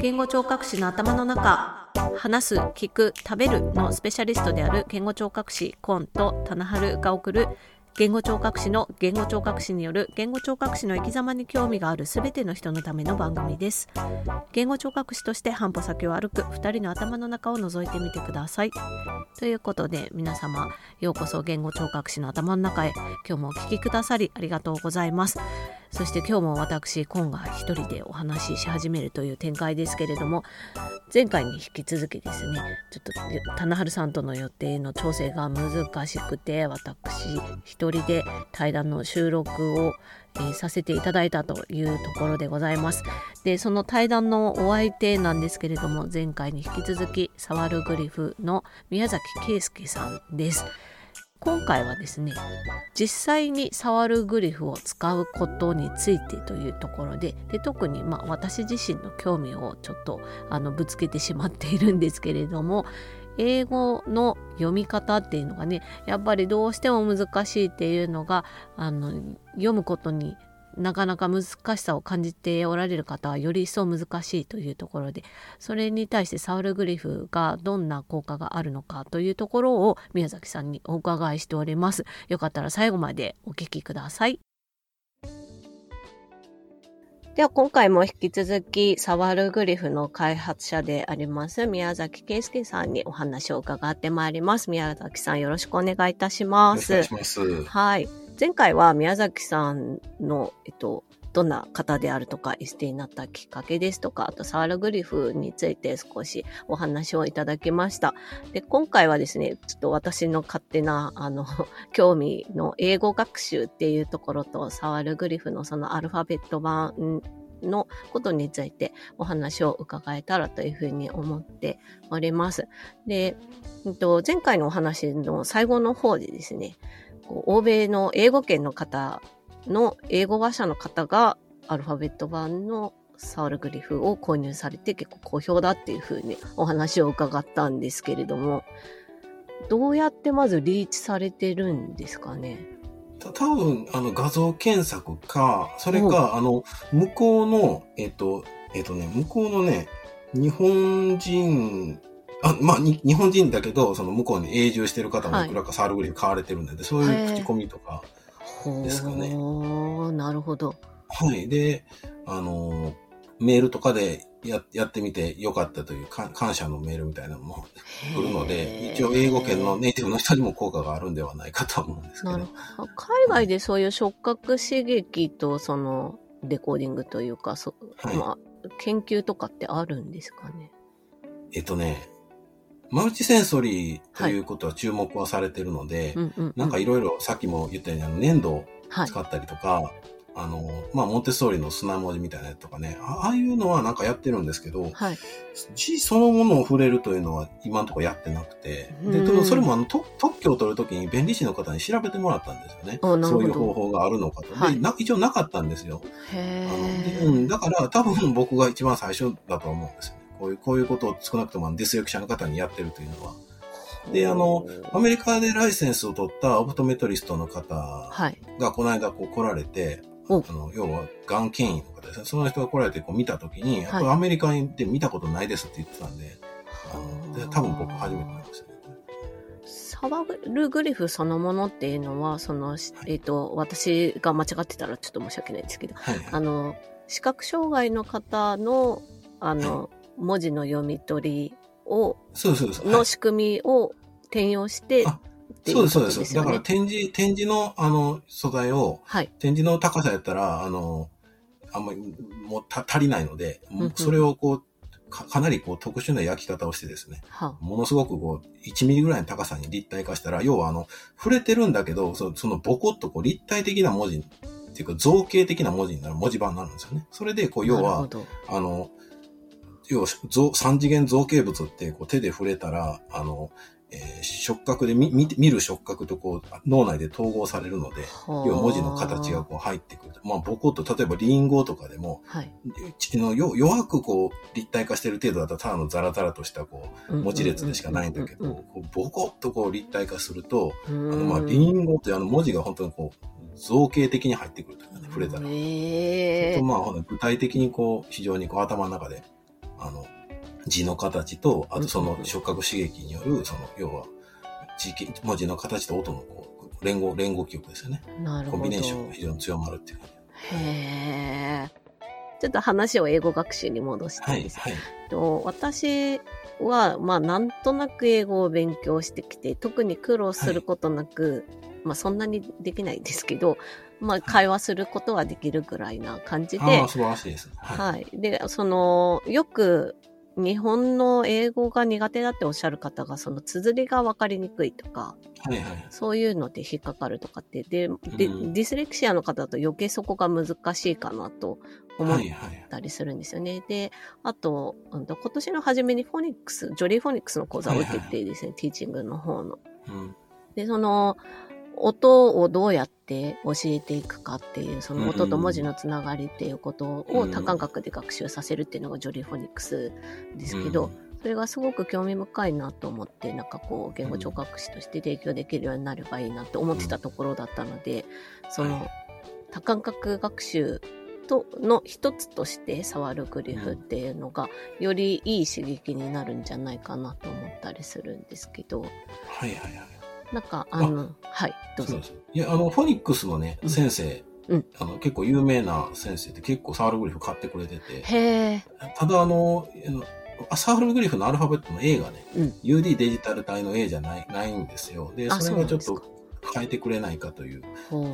言語聴覚士の頭の中話す聞く食べるのスペシャリストである言語聴覚士コンと棚春が送る言語聴覚士の言語聴覚士による言語聴覚士の生き様に興味があるすべての人のための番組です。言語聴覚士として半歩先を歩く2人の頭の中を覗いてみてください。ということで皆様ようこそ言語聴覚士の頭の中へ。今日もお聞きくださりありがとうございます。そして今日も私コンが一人でお話しし始めるという展開ですけれども前回に引き続きですねちょっと棚春さんとの予定の調整が難しくて私一人で対談の収録を、えー、させていただいたというところでございます。でその対談のお相手なんですけれども前回に引き続きサワルグリフの宮崎圭介さんです。今回はですね実際に触るグリフを使うことについてというところでで特にまあ私自身の興味をちょっとあのぶつけてしまっているんですけれども英語の読み方っていうのがねやっぱりどうしても難しいっていうのがあの読むことになかなか難しさを感じておられる方はより一層難しいというところでそれに対してサウルグリフがどんな効果があるのかというところを宮崎さんにお伺いしております。よかったら最後までお聞きください。では今回も引き続きサワルグリフの開発者であります宮崎圭介さんにお話を伺ってまいります。宮崎さんよろしくお願いいたします。はい前回は宮崎さんの、えっと、どんな方であるとか、エステになったきっかけですとか、あとサールグリフについて少しお話をいただきました。で、今回はですね、ちょっと私の勝手な、あの、興味の英語学習っていうところと、サワルグリフのそのアルファベット版のことについてお話を伺えたらというふうに思っております。で、前回のお話の最後の方でですね、欧米の英語圏の方の英語話者の方がアルファベット版のサウルグリフを購入されて結構好評だっていうふうにお話を伺ったんですけれども、どうやってまずリーチされてるんですかね？多分、あの、画像検索か、それか、あの、向こうの、えっ、と、えっ、とね、向こうのね、日本人あまあ、日本人だけど、その向こうに永住してる方もいくらかサールグリフ買われてるんで、はい、そういう口コミとかですかね。なるほど。はい。で、あの、メールとかでややってみてよかったという感謝のメールみたいなのも来るので、一応英語圏のネイティブの人にも効果があるんではないかと思うんですけど。なるほど。海外でそういう触覚刺激とそのレコーディングというか、そはい、まあ、研究とかってあるんですかね？えっとね、マルチセンソリーということは注目はされてるので、なんかいろいろさっきも言ったようにあの粘土を使ったりとか、はい、あの、まあ、モンテッソーリの砂文字みたいなやつとかね、ああいうのはなんかやってるんですけど、はい、字そのものを触れるというのは今のところやってなくて、で、それもあの特許を取るときに弁理士の方に調べてもらったんですよね。そういう方法があるのかと。はい、でな一応なかったんですよ。あのうん、だから多分僕が一番最初だと思うんですよ。こういう、こういうことを少なくともディスヨク者の方にやってるというのは。で、あの、アメリカでライセンスを取ったオプトメトリストの方がこの間こう来られて、はい、あの、要は、がん権威の方ですね。その人が来られてこう見たときに、やっぱアメリカで見たことないですって言ってたんで、あので多分僕初めて見ましたね。サワルグリフそのものっていうのは、その、えっ、ー、と、私が間違ってたらちょっと申し訳ないんですけど、はいはい、あの、視覚障害の方の、あの、文字の読み取りを、そうそうそう。の仕組みを転用して、そうです、そうです。だから展示、展示の、あの、素材を、はい、展示の高さやったら、あの、あんまり、もうた足りないので、うんうん、それをこうか、かなりこう特殊な焼き方をしてですね、はものすごくこう、1ミリぐらいの高さに立体化したら、要はあの、触れてるんだけど、そそのボコッとこう立体的な文字っていうか造形的な文字になる、文字盤になるんですよね。それで、こう、要は、あの、要は、三次元造形物ってこう手で触れたら、あの、えー、触覚で見見る触覚とこう脳内で統合されるので、要は文字の形がこう入ってくる。まあ、ボコッと、例えばリンゴとかでも、はい、の弱くこう立体化してる程度だったらただのザラザラとしたこう文字列でしかないんだけど、ボコッとこう立体化すると、あのまあリンゴってあの文字が本当にこう造形的に入ってくるというかね、触れたら。えー、とまあ、具体的にこう非常にこう頭の中であの、字の形と、あとその触覚刺激による、その、要は、字文字の形と音のこう連合、連合記憶ですよね。なるほど。コンビネーションが非常に強まるっていう。へえ。ちょっと話を英語学習に戻してです、はいはい、と私は、まあ、なんとなく英語を勉強してきて、特に苦労することなく、はい、まあ、そんなにできないんですけど、まあ、会話することはできるぐらいな感じで。素晴らしいです。はい。で、その、よく、日本の英語が苦手だっておっしゃる方が、その綴りが分かりにくいとか、はいはい、そういうので引っかかるとかって、で、で、うん、ディスレクシアの方だと余計そこが難しいかなと思ったりするんですよね。はいはい、で、あと、今年の初めにフォニックス、ジョリー・フォニックスの講座を受けてですね、はいはい、ティーチングの方の。うん、で、その、音をどうやって教えていくかっていう、その音と文字のつながりっていうことを多感覚で学習させるっていうのがジョリーフォニックスですけど、それがすごく興味深いなと思って、なんかこう、言語聴覚士として提供できるようになればいいなって思ってたところだったので、その、多感覚学習との一つとして触るグリフっていうのが、よりいい刺激になるんじゃないかなと思ったりするんですけど。はいはいはい。なんか、あの、はい、どうぞ。いや、あの、フォニックスのね、先生、うん、あの結構有名な先生って結構サールグリフ買ってくれてて。へただあの、サールグリフのアルファベットの A がね、うん、UD デジタル体の A じゃない、ないんですよ。で、それがちょっと変えてくれないかという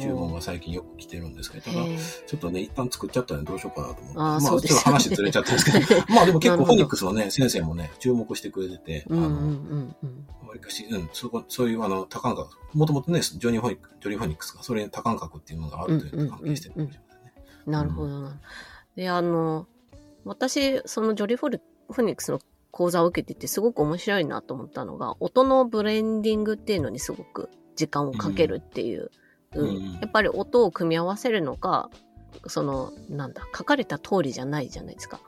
注文が最近よく来てるんですけど、ただ、ちょっとね、一旦作っちゃったんでどうしようかなと思って。あまあ、ちょっと話ずれちゃったんですけど、まあでも結構フォニックスのね、先生もね、注目してくれてて、あの、わりかし、うん、そこ、そういうあの、多感覚、もともとね、ジョリーフォニック、ジョリーフォニックスが、それに多感覚っていうのがあるというの関係してるかもしれませんね。なるほどな。で、あの、私、そのジョリーフォフォニックスの講座を受けててすごく面白いなと思ったのが、音の blending っていうのにすごく時間をかけるっていう、うん、うん、やっぱり音を組み合わせるのが、その、なんだ、書かれた通りじゃないじゃないですか。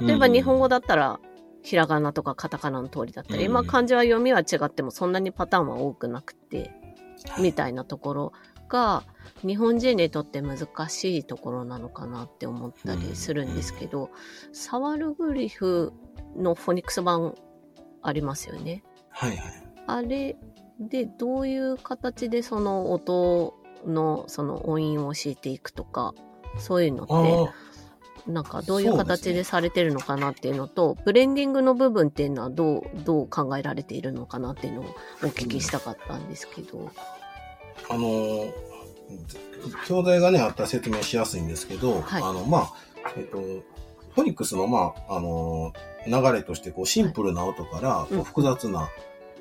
例えば日本語だったら、ひらがなとかカタカナの通りだったり、うん、まあ漢字は読みは違ってもそんなにパターンは多くなくて、みたいなところが、日本人にとって難しいところなのかなって思ったりするんですけど、うん、サワルグリフのフォニックス版ありますよね。はいはい。あれで、どういう形でその音のその音韻を教えていくとか、そういうのって、なんかどういう形でされてるのかなっていうのと、ね、ブレンディングの部分っていうのはどう、どう考えられているのかなっていうのをお聞きしたかったんですけど。うん、あの、教材がね、あったら説明しやすいんですけど、はい、あの、まあ、えっと、フォニックスの、まあ、あの、流れとして、こう、シンプルな音から、こう複雑な、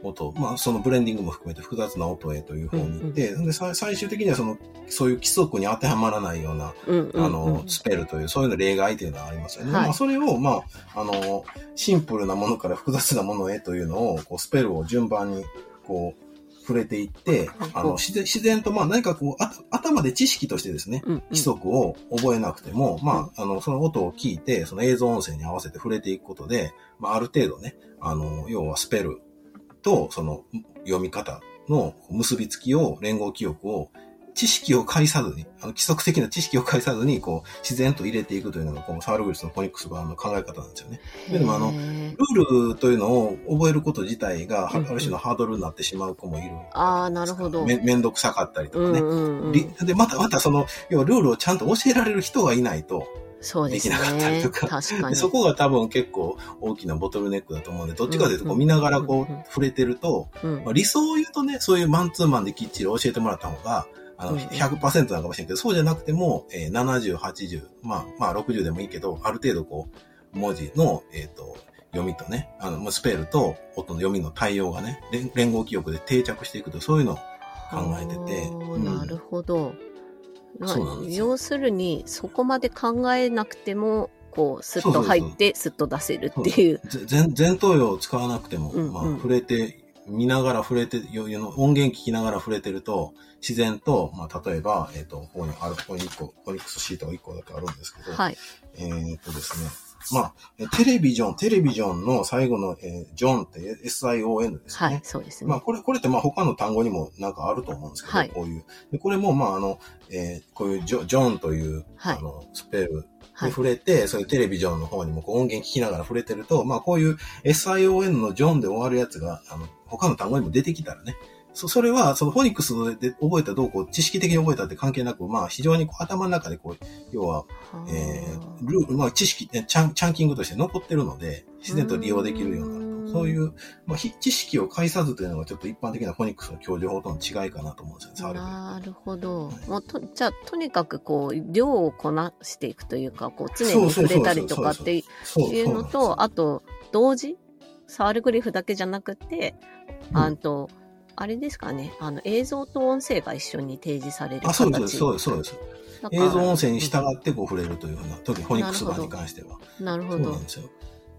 音、まあそのブレンディングも含めて複雑な音へという方に行って、うんうん、で最終的にはその、そういう規則に当てはまらないような、うんうんうん、あの、スペルという、そういうの例外というのはありますよね。はい、まあそれを、まあ、あの、シンプルなものから複雑なものへというのを、こう、スペルを順番に、こう、触れていって、あの、自然自然と、まあ何かこう、あ頭で知識としてですね、規則を覚えなくても、まあ、あの、その音を聞いて、その映像音声に合わせて触れていくことで、まあある程度ね、あの、要はスペルと、その読み方の結びつきを、連合記憶を、知識を介さずに、あの規則的な知識を介さずに、こう、自然と入れていくというのが、このサールグリスのフォニックス版の考え方なんですよね。でも、あの、ルールというのを覚えること自体が、ある種のハードルになってしまう子もいる。ああ、なるほど。め、めんどくさかったりとかね。で、また、またその、要はルールをちゃんと教えられる人がいないと、そうできなかったりとか。確かに。そこが多分結構大きなボトルネックだと思うんで、どっちかというとこう見ながらこう触れてると、まあ、理想を言うとね、そういうマンツーマンできっちり教えてもらった方が、あの、100%なのかもしれないけど、そうじゃなくても、えー、70、80、まあ、まあ60でもいいけど、ある程度こう、文字の、えっ、ー、と、読みとね、あの、スペルと音の読みの対応がね、連合記憶で定着していくと、そういうのを考えてて。なるほど。要するに、そこまで考えなくても、こう、スッと入って、スッと出せるっていう。全、前頭葉を使わなくても、うんうん、まあ、触れて、見ながら触れて、音源聞きながら触れてると、自然と、まあ、例えば、えっ、ー、と、ここにある、ここに1個、フォニックスシートが1個だけあるんですけど、はい。えっとですね、まあ、テレビジョン、テレビジョンの最後の、えー、ジョンって SION ですね。はい、そうですね。まあ、これ、これってまあ他の単語にもなんかあると思うんですけど、はい、こういう。でこれもまあ、あの、えー、こういうジョジョンという、はい、あの、スペルに触れて、そういうテレビジョンの方にもこう音源聞きながら触れてると、まあこういう SION のジョンで終わるやつが、あの、他の単語にも出てきたらね、そ、それは、そのフォニックスで覚えたどうこう、知識的に覚えたって関係なく、まあ、非常にこう頭の中でこう、要は、えー、ルール、まあ、知識、チャン、チャンキングとして残ってるので、自然と利用できるようになると。そういう、まあ、知識を介さずというのがちょっと一般的なフォニックスの教授法との違いかなと思うんですよね、なるほど。はい、もうとじゃあ、とにかくこう、量をこなしていくというか、こう、常に触れたりとかっていうのと、あと、同時触るグリフだけじゃなくて、あと、あれですかね、あの、映像と音声が一緒に提示される形あ、そうです、そうです、そうです。映像音声に従ってこう触れるというような、特にフォニックス版に関しては。なるほど。そうなんですよ。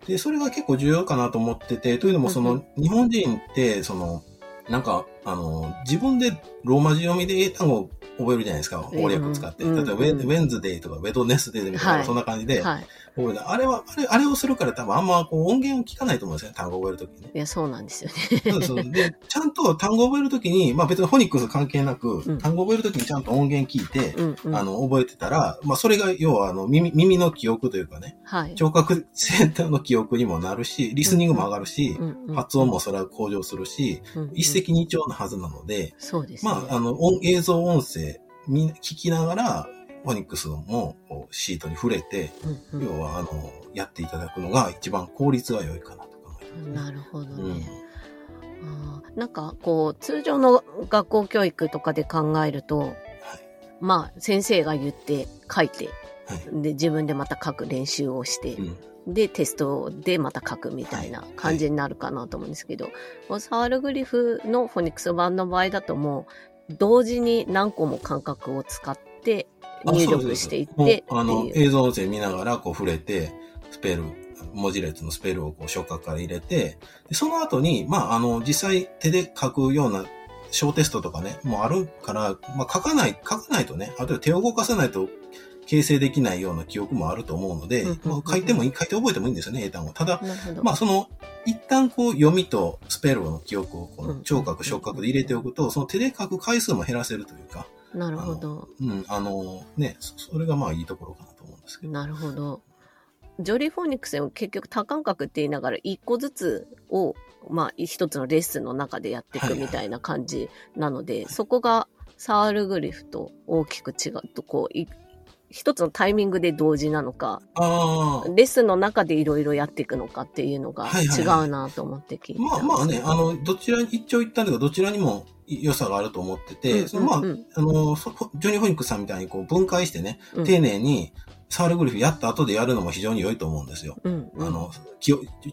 で、それが結構重要かなと思ってて、というのもその、日本人って、その、なんか、あの、自分でローマ字読みで英単語を覚えるじゃないですか、法略を使って。例えば、ウェンズデイとか、ウェドネスデイみたいな、そんな感じで、はい覚えた。あれは、あれ、あれをするから多分あんまこう音源を聞かないと思うんですよね、単語を覚えるときにね。いや、そうなんですよね。そうそう。で、ちゃんと単語を覚えるときに、まあ別にフォニックス関係なく、うん、単語を覚えるときにちゃんと音源聞いて、うんうん、あの、覚えてたら、まあそれが要はあの耳、耳の記憶というかね、はい、聴覚センターの記憶にもなるし、リスニングも上がるし、うんうん、発音もそれは向上するし、うんうん、一石二鳥のはずなので、そうです、ね、まあ、あの、音、映像音声、聞きながら、フォニックスもシートに触れて、うんうん、要は、あの、やっていただくのが一番効率が良いかなと考えてます、ね、なるほどね。うん、あなんか、こう、通常の学校教育とかで考えると、はい、まあ、先生が言って書いて、はい、で、自分でまた書く練習をして、うん、で、テストでまた書くみたいな感じになるかなと思うんですけど、はい、サールグリフのフォニックス版の場合だともう、同時に何個も感覚を使って入力していってあの、映像音声見ながらこう触れて、スペル、文字列のスペルをこう触覚から入れて、でその後に、まあ、あの、実際手で書くような小テストとかね、もうあるから、まあ、書かない、書かないとね、あと手を動かさないと形成できないような記憶もあると思うので、まあ、書いてもいい、書いて覚えてもいいんですよね、英単語。ただ、まあ、その、一旦こう読みとスペルの記憶をこの聴覚、触覚で入れておくと、その手で書く回数も減らせるというか、なるほど。うん、あの、ね、それがまあいいところかなと思うんですけど。なるほど。ジョリー・フォニックスでも結局多感覚って言いながら一個ずつを、まあ一つのレッスンの中でやっていくみたいな感じなので、はいはい、そこがサールグリフと大きく違うと、こう、一つのタイミングで同時なのか、レッスンの中でいろいろやっていくのかっていうのが違うなと思って聞いて、はいはい、まあまあね、あの、どちらに、一長一短というか、どちらにも良さがあると思ってて、まあ、あの、ジョニー・ホニックさんみたいにこう分解してね、うん、丁寧にサールグリフやった後でやるのも非常に良いと思うんですよ。あの、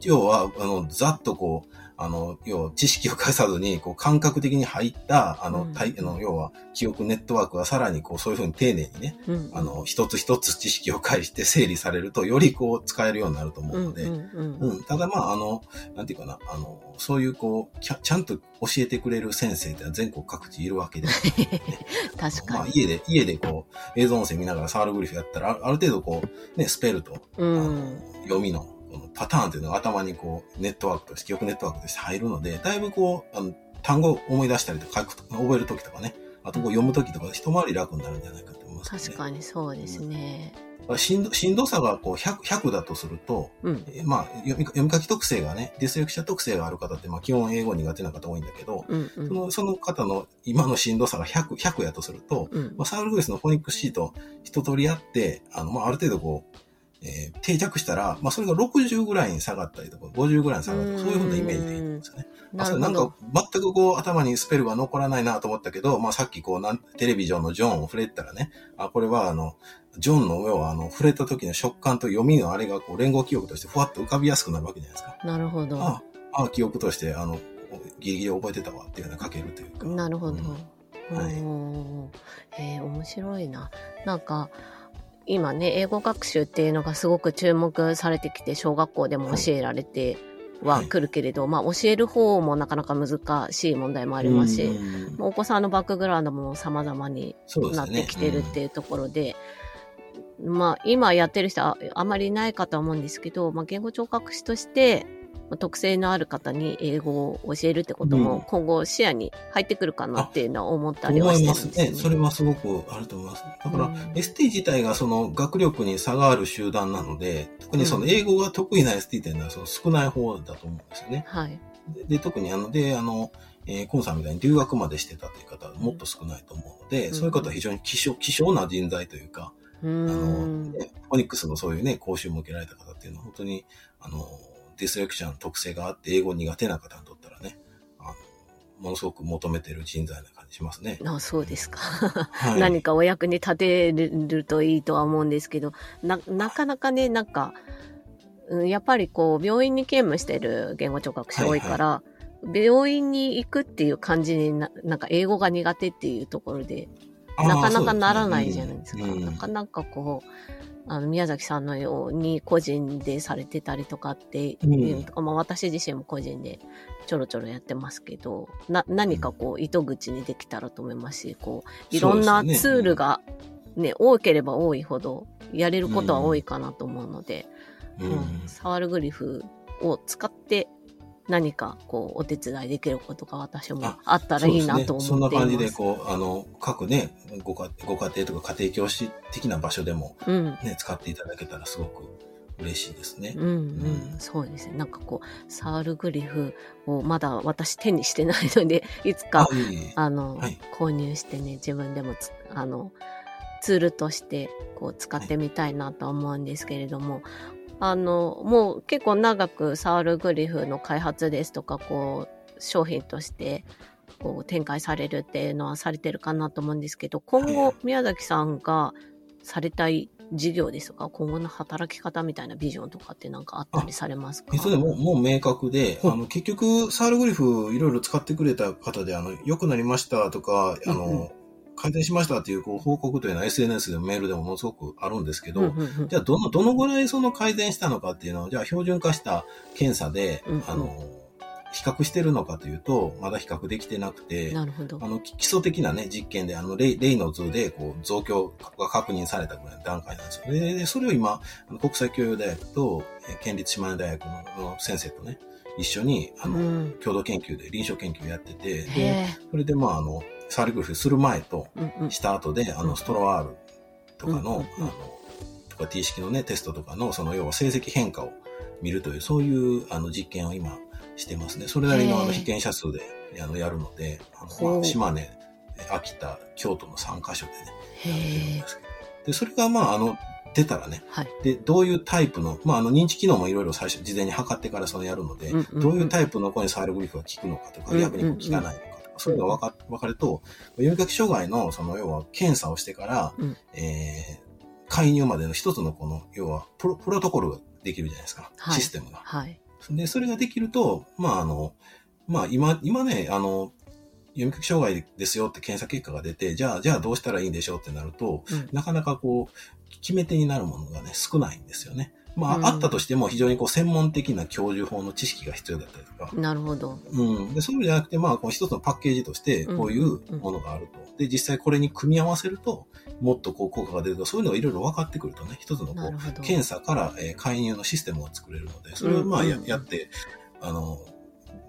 要は、あの、ざっとこう、あの、要、知識を返さずに、こう、感覚的に入った、あの、うん、あの要は、記憶ネットワークがさらに、こう、そういうふうに丁寧にね、うん、あの、一つ一つ知識を返して整理されると、よりこう、使えるようになると思うので、うん、うん、ただまあ、あの、なんていうかな、あの、そういうこう、ちゃんと教えてくれる先生って全国各地いるわけで、ね、確かに。まあ、家で、家でこう、映像音声見ながらサールグリフやったら、ある程度こう、ね、スペルと、あの読みの、パターンっていうのが頭にこう、ネットワークとして、記憶ネットワークとして入るので、だいぶこう、あの単語を思い出したりとか、書くと覚えるときとかね、あとこう読むときとか、一回り楽になるんじゃないかと思います、ね、確かにそうですね。うん、しんどしんどさがこう 100, 100だとすると、うん、えまあ読み、読み書き特性がね、ディスレクシャ特性がある方って、まあ、基本英語苦手な方多いんだけど、うんうん、そのその方の今のしんどさが100、100やとすると、うん、まあ、サウルグリスのフォニックシート一通りやって、あの、まあ、ある程度こう、えー、定着したら、まあ、それが60ぐらいに下がったりとか、50ぐらいに下がったりそういうふうなイメージでいいんですよね。ななんか、全くこう、頭にスペルが残らないなと思ったけど、まあ、さっきこうなん、テレビ上のジョンを触れたらね、あ、これはあの、ジョンの上をあの、触れた時の食感と読みのあれがこう、連合記憶としてふわっと浮かびやすくなるわけじゃないですか。なるほど。ああ、記憶として、あの、ギリギリ覚えてたわっていうのを書けるというか。なるほど。うん、はい。えー、面白いな。なんか、今ね、英語学習っていうのがすごく注目されてきて、小学校でも教えられてはくるけれど、はい、まあ教える方もなかなか難しい問題もありますし、お子さんのバックグラウンドも様々になってきてるっていうところで、まあ、今やってる人はあまりいないかとは思うんですけど、まあ、言語聴覚士として、特性のある方に英語を教えるってことも今後視野に入ってくるかなっていうのは思ったりはしてるんですね。思いますね。それはすごくあると思います。だから、うん、ST 自体がその学力に差がある集団なので、特にその英語が得意な ST っていうのはその少ない方だと思うんですよね。はい。で、特にあの、で、あの、えー、コンさんみたいに留学までしてたという方はもっと少ないと思うので、うん、そういう方は非常に希少、希少な人材というか、あの、ね、フォニックスのそういうね、講習も受けられた方っていうのは本当に、あの、ディスレクションの特性があって英語苦手な方にとったらね、あの、ものすごく求めてる人材な感じしますね。あそうですか。はい、何かお役に立てるといいとは思うんですけど、な、なかなかね、なんか、やっぱりこう、病院に勤務してる言語聴覚士多いから、はいはい、病院に行くっていう感じにな、なんか英語が苦手っていうところで、なかなかならないじゃないですか。すねうん、なかなかこう、あの、宮崎さんのように個人でされてたりとかっていうとか、うん、まあ私自身も個人でちょろちょろやってますけど、な、何かこう、糸口にできたらと思いますし、こう、いろんなツールがね、ね多ければ多いほど、やれることは多いかなと思うので、うん、うん、触るグリフを使って何かこうお手伝いできることが私もあったらいいなと思っています。そ、ね,、んな感じでこうあの各ねごかご家庭とか家庭教師的な場所でもね、うん、使っていただけたらすごく嬉しいですね。うん、うん、うん、そうですね。なんかこうサールグリフをまだ私手にしてないので いつかあの、はい、購入してね自分でもあのツールとしてこう使ってみたいなと思うんですけれども、あの、もう結構長くサウルグリフの開発ですとか、こう、商品としてこう展開されるっていうのはされてるかなと思うんですけど、今後、宮崎さんがされたい事業ですとか、今後の働き方みたいなビジョンとかってなんかあったりされますか？それももう明確で、あの、結局、サールグリフいろいろ使ってくれた方で、あの、良くなりましたとか、あの、うんうん改善しましたっていうこう報告というのは SNS でもメールでもものすごくあるんですけど、じゃあどの、どのぐらいその改善したのかっていうのを、じゃあ標準化した検査で、うんうん、あの、比較してるのかというと、まだ比較できてなくて、なるほど。あの、基礎的なね、実験で、あの、レイレイの図で、こう、増強が確認されたぐらいの段階なんですよ。で、それを今、国際教養大学と、県立島根大学の先生とね、一緒に、あの、うん、共同研究で臨床研究やってて、で、それで、まあ、あの、サーリグリフする前とした後で、あの、ストロワールとかの、あの、とか T 式のね、テストとかの、その、要は成績変化を見るという、そういう、あの、実験を今してますね。それなりの、あの、被験者数で、あの、やるので、あの、まあ、島根、秋田、京都の3カ所でね、やってるんですけど。で、それが、まあ、あの、出たらね、はい、で、どういうタイプの、まあ、あの、認知機能もいろいろ最初、事前に測ってからそのやるので、うんうんうん、どういうタイプの子にサイルグリフが効くのかとか、逆に効かないのかそういうのが分か分かると、読み書き障害の、その、要は、検査をしてから、うん、えー、介入までの一つのこの、要はプロ、プロトコルができるじゃないですか。はい、システムが。はい。で、それができると、まあ、あの、まあ、今、今ね、あの、読み書き障害ですよって検査結果が出て、じゃあ、じゃあどうしたらいいんでしょうってなると、うん、なかなかこう、決め手になるものがね、少ないんですよね。まあ、うん、あったとしても非常にこう専門的な教授法の知識が必要だったりとか。なるほど。うん。で、そういうのじゃなくて、まあ、この一つのパッケージとして、こういうものがあると。うんうん、で、実際これに組み合わせると、もっとこう効果が出ると、そういうのがいろいろ分かってくるとね、一つのこう、検査から、えー、介入のシステムが作れるので、それをまあや,、やって、あの、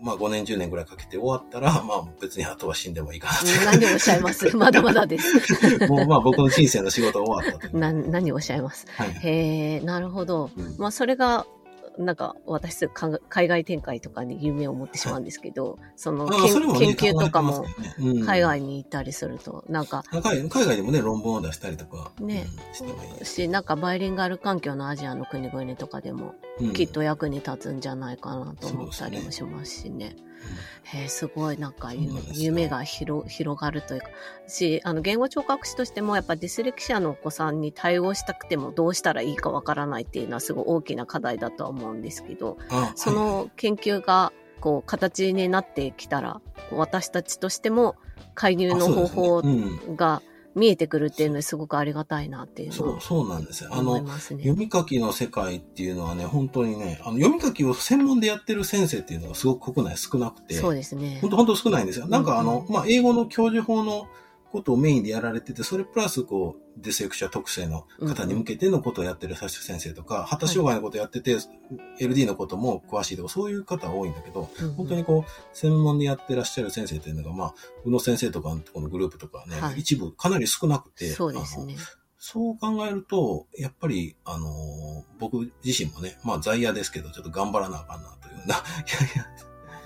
まあ5年10年ぐらいかけて終わったら、まあ別にあとは死んでもいいかなと。何をおっしゃいます？まだまだです。もうまあ僕の人生の仕事は終わったと。な何をおっしゃいます？はい、へえ、なるほど。うん、まあそれがなんか私海外展開とかに夢を持ってしまうんですけど、その研究とかも海外に行ったりすると、なんか海外でもね、論文を出したりとか、ね、してもいいし、なんかバイリンガル環境のアジアの国々とかでも、きっと役に立つんじゃないかなと思ったりもしますしね。へえ、すごいなんか夢が広広がるというか、し、あの、言語聴覚士としてもやっぱディスレクシアのお子さんに対応したくてもどうしたらいいかわからないっていうのはすごい大きな課題だとは思うんですけど、その研究がこう形になってきたら、私たちとしても介入の方法が、見えてくるっていうのはすごくありがたいなっていうそう、そうなんですよ。あの、ね、読み書きの世界っていうのはね、本当にね、あの、読み書きを専門でやってる先生っていうのがすごく国内少なくて。そうですね。本当、本当少ないんですよ。なんかあの、うんうん、まあ、英語の教授法の、ことをメインでやられてて、それプラス、こう、ディセクシャ特性の方に向けてのことをやってる最初先生とか、発達障害のことをやってて、LD のことも詳しいとか、そういう方多いんだけど、本当にこう、専門でやってらっしゃる先生っていうのが、まあ、宇野先生とかのこのグループとかね、一部かなり少なくて、そうですね。そう考えると、やっぱり、あのー、僕自身もね、まあ在野ですけど、ちょっと頑張らなあかんなというような、い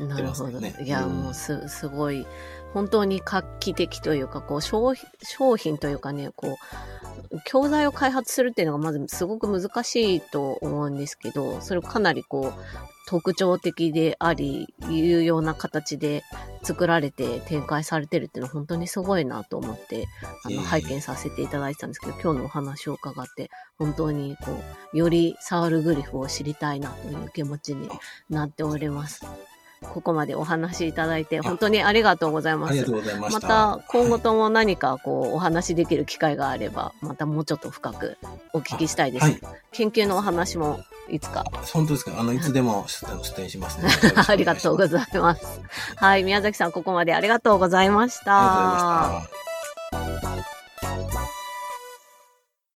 やいや、なるほど。ね、いや、もうす、すごい、本当に画期的というか、こう商、商品というかね、こう、教材を開発するっていうのがまずすごく難しいと思うんですけど、それをかなりこう、特徴的であり、有用な形で作られて展開されてるっていうのは本当にすごいなと思って、あの、拝見させていただいてたんですけど、今日のお話を伺って、本当にこう、よりサウルグリフを知りたいなという気持ちになっております。ここまでお話しいただいて、本当にありがとうございます。ありがとうございました。また、今後とも何かこう、お話できる機会があれば、またもうちょっと深くお聞きしたいです。はい、研究のお話もいつか。本当ですか？あの、いつでも出演しますね。ありがとうございます。はい、宮崎さん、ここまでありがとうございました。ありがとうございました。